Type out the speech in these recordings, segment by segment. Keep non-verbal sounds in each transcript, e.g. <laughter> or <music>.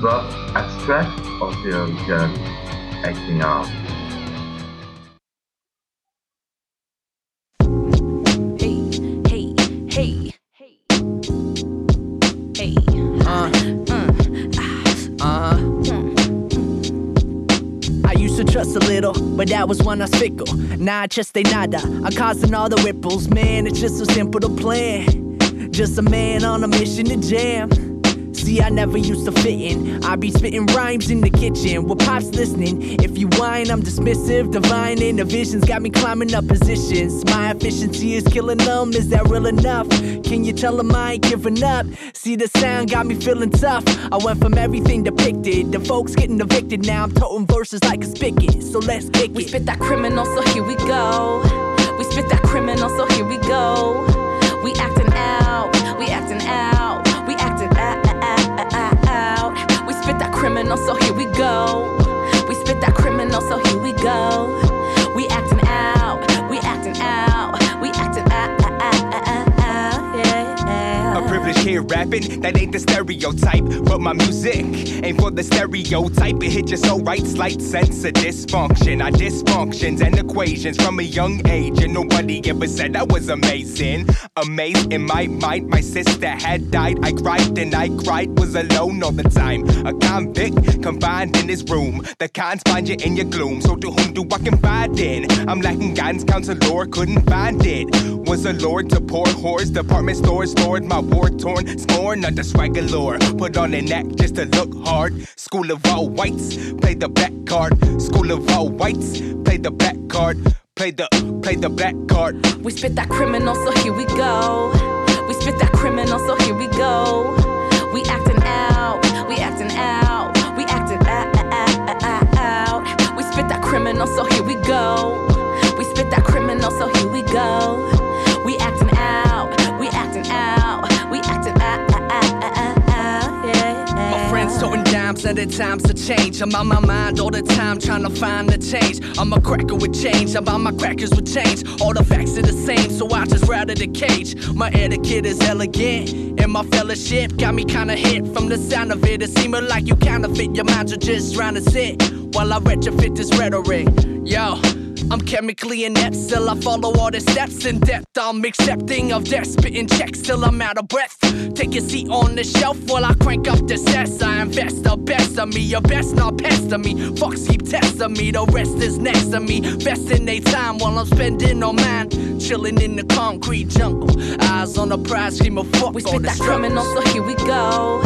a rough abstract of the journey acting out. Uh, uh, uh, hmm. trust a little, but that was when I was fickle. Now I just stay nada. I'm causing all the ripples, man. It's just so simple to plan. Just a man on a mission to jam. See, I never used to fit in. I be spitting rhymes in the kitchen with pops listening. If you whine, I'm dismissive. Divine in the visions got me climbing up positions. My efficiency is killing them. Is that real enough? Can you tell them I ain't giving up? See, the sound got me feeling tough. I went from everything depicted. The folks getting evicted. Now I'm toting verses like a spigot. So let's kick it. We spit that criminal, so here we go. We spit that criminal, so here we go. Kid rapping, that ain't the stereotype. But my music ain't for the stereotype. It hit you so right, slight sense of dysfunction. I dysfunctions and equations from a young age, and nobody ever said I was amazing. Amazed in my mind, my sister had died. I cried and I cried, was alone all the time. A convict confined in his room. The cons find you in your gloom. So to whom do I confide in? I'm lacking guidance, counselor, couldn't find it. Was a lord to poor whores, department stores, stored my war torn scorn under swagger lore. Put on an act just to look hard. School of all whites, play the black card. School of all whites, play the black card. Play the, play the black card. We spit that criminal, so here we go. We spit that criminal, so here we go. We acting out, we acting out, we acting out, out. We spit that criminal, so here we go. We spit that criminal, so here we go. Dimes and the times to change. I'm on my mind all the time trying to find the change. I'm a cracker with change. I'm on my crackers with change. All the facts are the same, so I just rather the cage. My etiquette is elegant, and my fellowship got me kinda hit from the sound of it. It seemed like you counterfeit. Your minds are just trying to sit while I retrofit this rhetoric. Yo. I'm chemically inept, still I follow all the steps in depth. I'm accepting of death, spitting checks till I'm out of breath. Take a seat on the shelf while I crank up the sets. I invest the best of me, your best not pester me. Fucks keep testing me, the rest is next to me. Vesting they time while I'm spending on mine. Chilling in the concrete jungle, eyes on the prize, scream of fuck We spit that criminal, so here we go.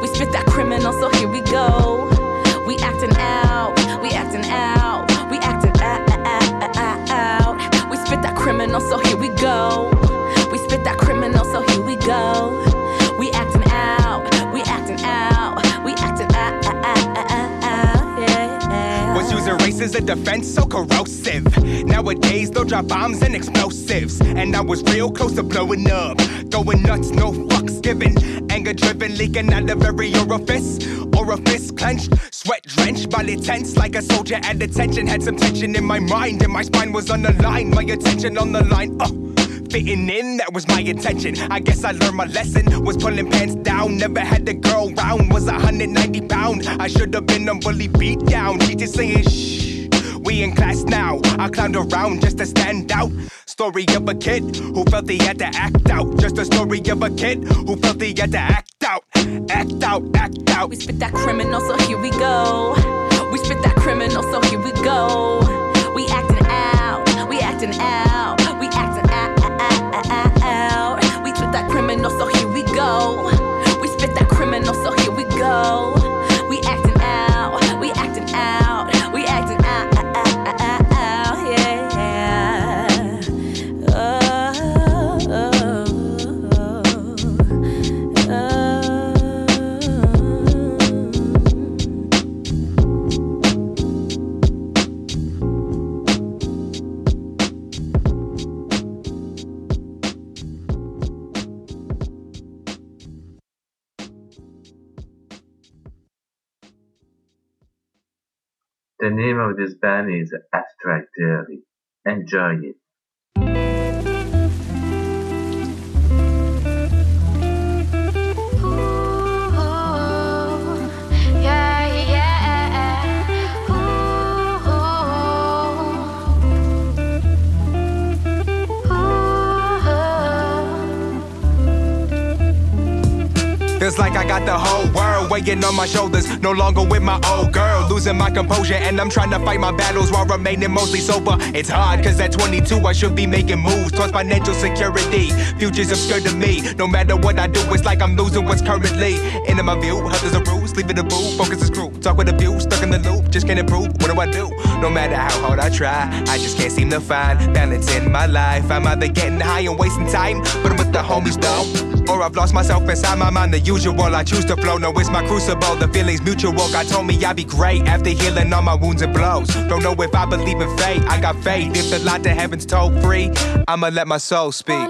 We spit that criminal, so here we go. We acting out, we acting out, criminal, so here we go. We spit that criminal, so here we go. We acting out, we acting out, we acting out, out, out, out, yeah. Was using race as a defense, so corrosive. Nowadays, they'll drop bombs and explosives. And I was real close to blowing up. Going nuts, no fucks given. Anger driven, leaking out of every orifice. Orifice clenched, sweat drenched, body tense like a soldier at attention. Had some tension in my mind, and my spine was on the line. My attention on the line. Uh. Fitting in, that was my intention. I guess I learned my lesson. Was pulling pants down, never had the girl round. Was 190 pound. I should have been a bully beat down. Teacher saying shh. We in class now. I clowned around just to stand out. Story of a kid who felt he had to act out. Just a story of a kid who felt he had to act out. Act out, act out. We spit that criminal, so here we go. We spit that criminal, so here we go. We acting out, we acting out, we acting out, out, out, out. We spit that criminal, so here we go. We spit that criminal, so here we go. The name of this band is Abstract Theory. Enjoy it. Feels like I got the whole world weighing on my shoulders. No longer with my old girl, losing my composure, and I'm trying to fight my battles while remaining mostly sober. It's hard, cause at 22 I should be making moves towards financial security. Future's obscure to me. No matter what I do, it's like I'm losing what's currently in my view. Health is a ruse, leave it a boo, focus is crew. Talk with a view, stuck in the loop, just can't improve. What do I do? No matter how hard I try, I just can't seem to find balance in my life. I'm either getting high and wasting time, but I'm with the homies though. Or I've lost myself inside my mind, the usual. I choose to flow, no, it's my crucible. The feeling's mutual. God told me I'd be great after healing all my wounds and blows. Don't know if I believe in fate, I got faith. If the light to heaven's told free, I'ma let my soul speak.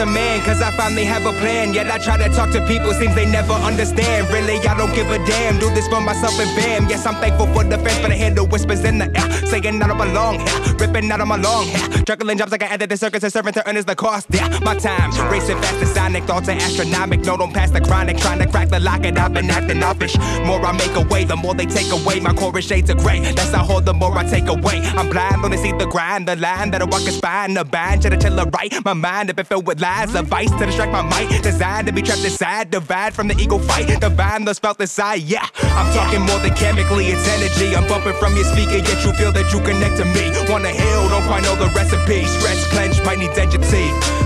A man, cause I finally have a plan. Yet I try to talk to people, seems they never understand. Really, I don't give a damn. Do this for myself and fam. Yes, I'm thankful for the fans, but I hear the whispers in the air. Saying I don't belong here, ripping out of my long hair. Juggling jobs like I added the circus and serving to earn is the cost. Yeah, my time racing fast as sonic, thoughts are astronomic. No, don't pass the chronic, trying to crack the lock, and I've been acting offish. More I make away, the more they take away. My core is shades of gray. That's how hold, the more I take away. I'm blind, on to see the grind, the line that I walk a spine, the bind, try to tell the right. My mind, if it filled with lies, a vice to distract my might. Designed to be trapped inside, divide from the ego fight. Divine the spelt inside, yeah. I'm talking more than chemically, it's energy. I'm bumping from your speaker, yet you feel that you connect to me. Wanna heal, don't quite know the recipe. Stretch, clench, might need edge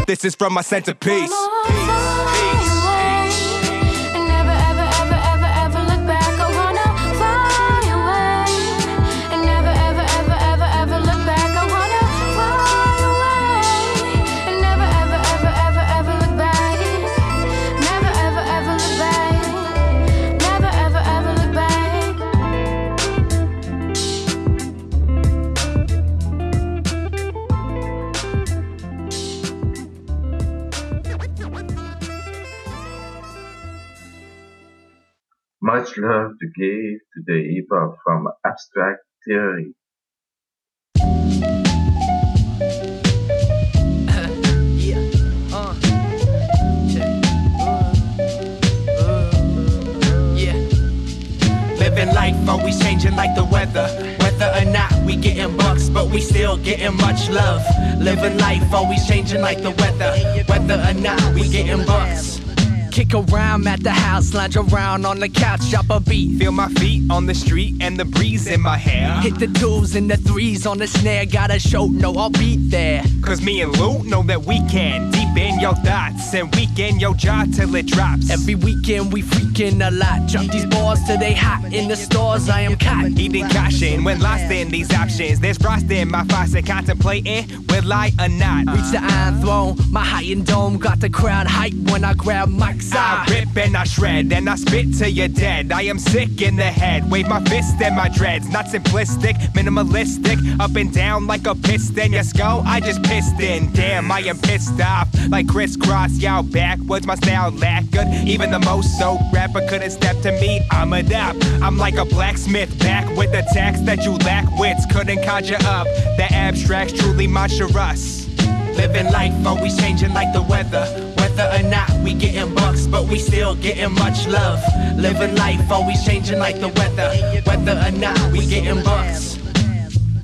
This is from my centerpiece. Love to give to the hip-hop from Abstract Theory. <laughs> Living life always changing like the weather. Whether or not we getting bucks, but we still getting much love. Living life always changing like the weather. Whether or not we getting bucks. Kick around at the house, lounge around on the couch, drop a beat. Feel my feet on the street and the breeze in my hair. Hit the twos and the threes on the snare, got a show, no, I'll be there. Cause me and Lou know that we can deep in your thoughts and weaken your jaw till it drops. Every weekend we freaking a lot. Jump these balls till they hot in the stores, I am caught. Eating caution when lost in these options. There's frost in my faucet, contemplating will I or not. Reach the iron throne, my high and dome, got the crowd hype when I grab mics. I rip and I shred and I spit till you're dead. I am sick in the head, wave my fist and my dreads. Not simplistic, minimalistic, up and down like a piston. Yes, go, I just pissed in. Damn, I am pissed off like crisscross. Y'all backwards, my style good. Even the most so rapper couldn't step to me. I'm a dap. I'm like a blacksmith back with the text that you lack wits couldn't conjure up. The abstracts truly monstrous. Living life always changing like the weather. Whether or not we getting bucks, but we still getting much love. Living life always changing like the weather. Whether or not we getting bucks.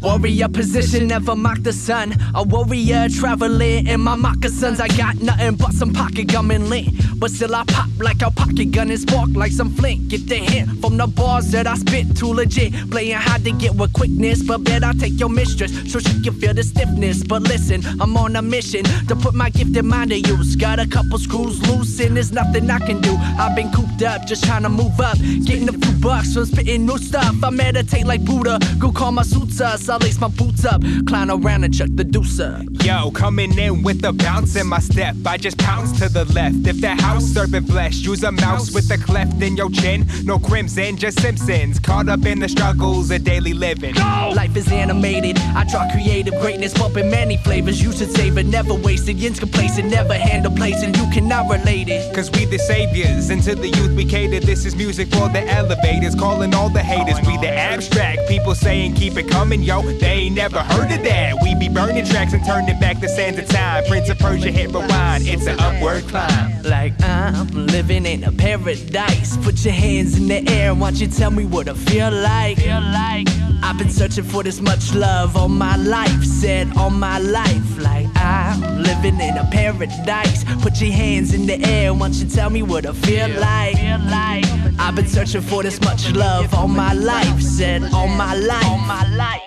Warrior position, never mock the sun. A warrior traveling in my moccasins. I got nothing but some pocket gum and lint. But still, I pop like a pocket gun and spark like some flint. Get the hint from the bars that I spit too legit. Playing hard to get with quickness, but bet I take your mistress so she can feel the stiffness. But listen, I'm on a mission to put my gifted mind to use. Got a couple screws loose and there's nothing I can do. I've been cooped up, just trying to move up. Getting a few bucks from spitting new stuff. I meditate like Buddha. Go call my suits us. I lace my boots up, clown around and chuck the deuce up. Yo, coming in with the bounce in my step. I just pounce to the left. If that house, serving flesh. Use a mouse with a cleft in your chin. No crimson, just Simpsons. Caught up in the struggles of daily living. Life is animated. I draw creative greatness, bumping many flavors. You should save it, never waste it. Yin's complacent, never handle place, and you cannot relate it. Cause we the saviors, and to the youth we cater. This is music for the elevators, calling all the haters. We the abstract, people saying keep it coming, yo. They ain't never heard of that. We be burning tracks and turning back the sands of time. Prince of Persia hit rewind, it's an upward climb. Like I'm living in a paradise. Put your hands in the air, and watch you tell me what I feel like. Feel like I've been searching for this much love all my life, said all my life. Like I'm living in a paradise. Put your hands in the air, and watch you tell me what I feel like. Feel like I've been searching for this much love all my life, said all my life. All my life.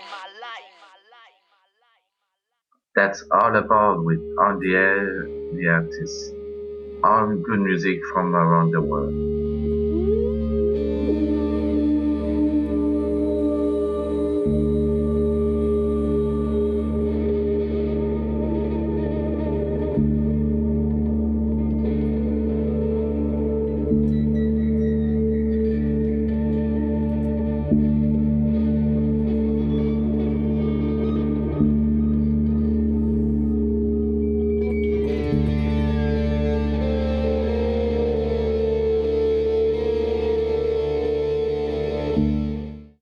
That's all about with On the Air, the artist. All good music from around the world.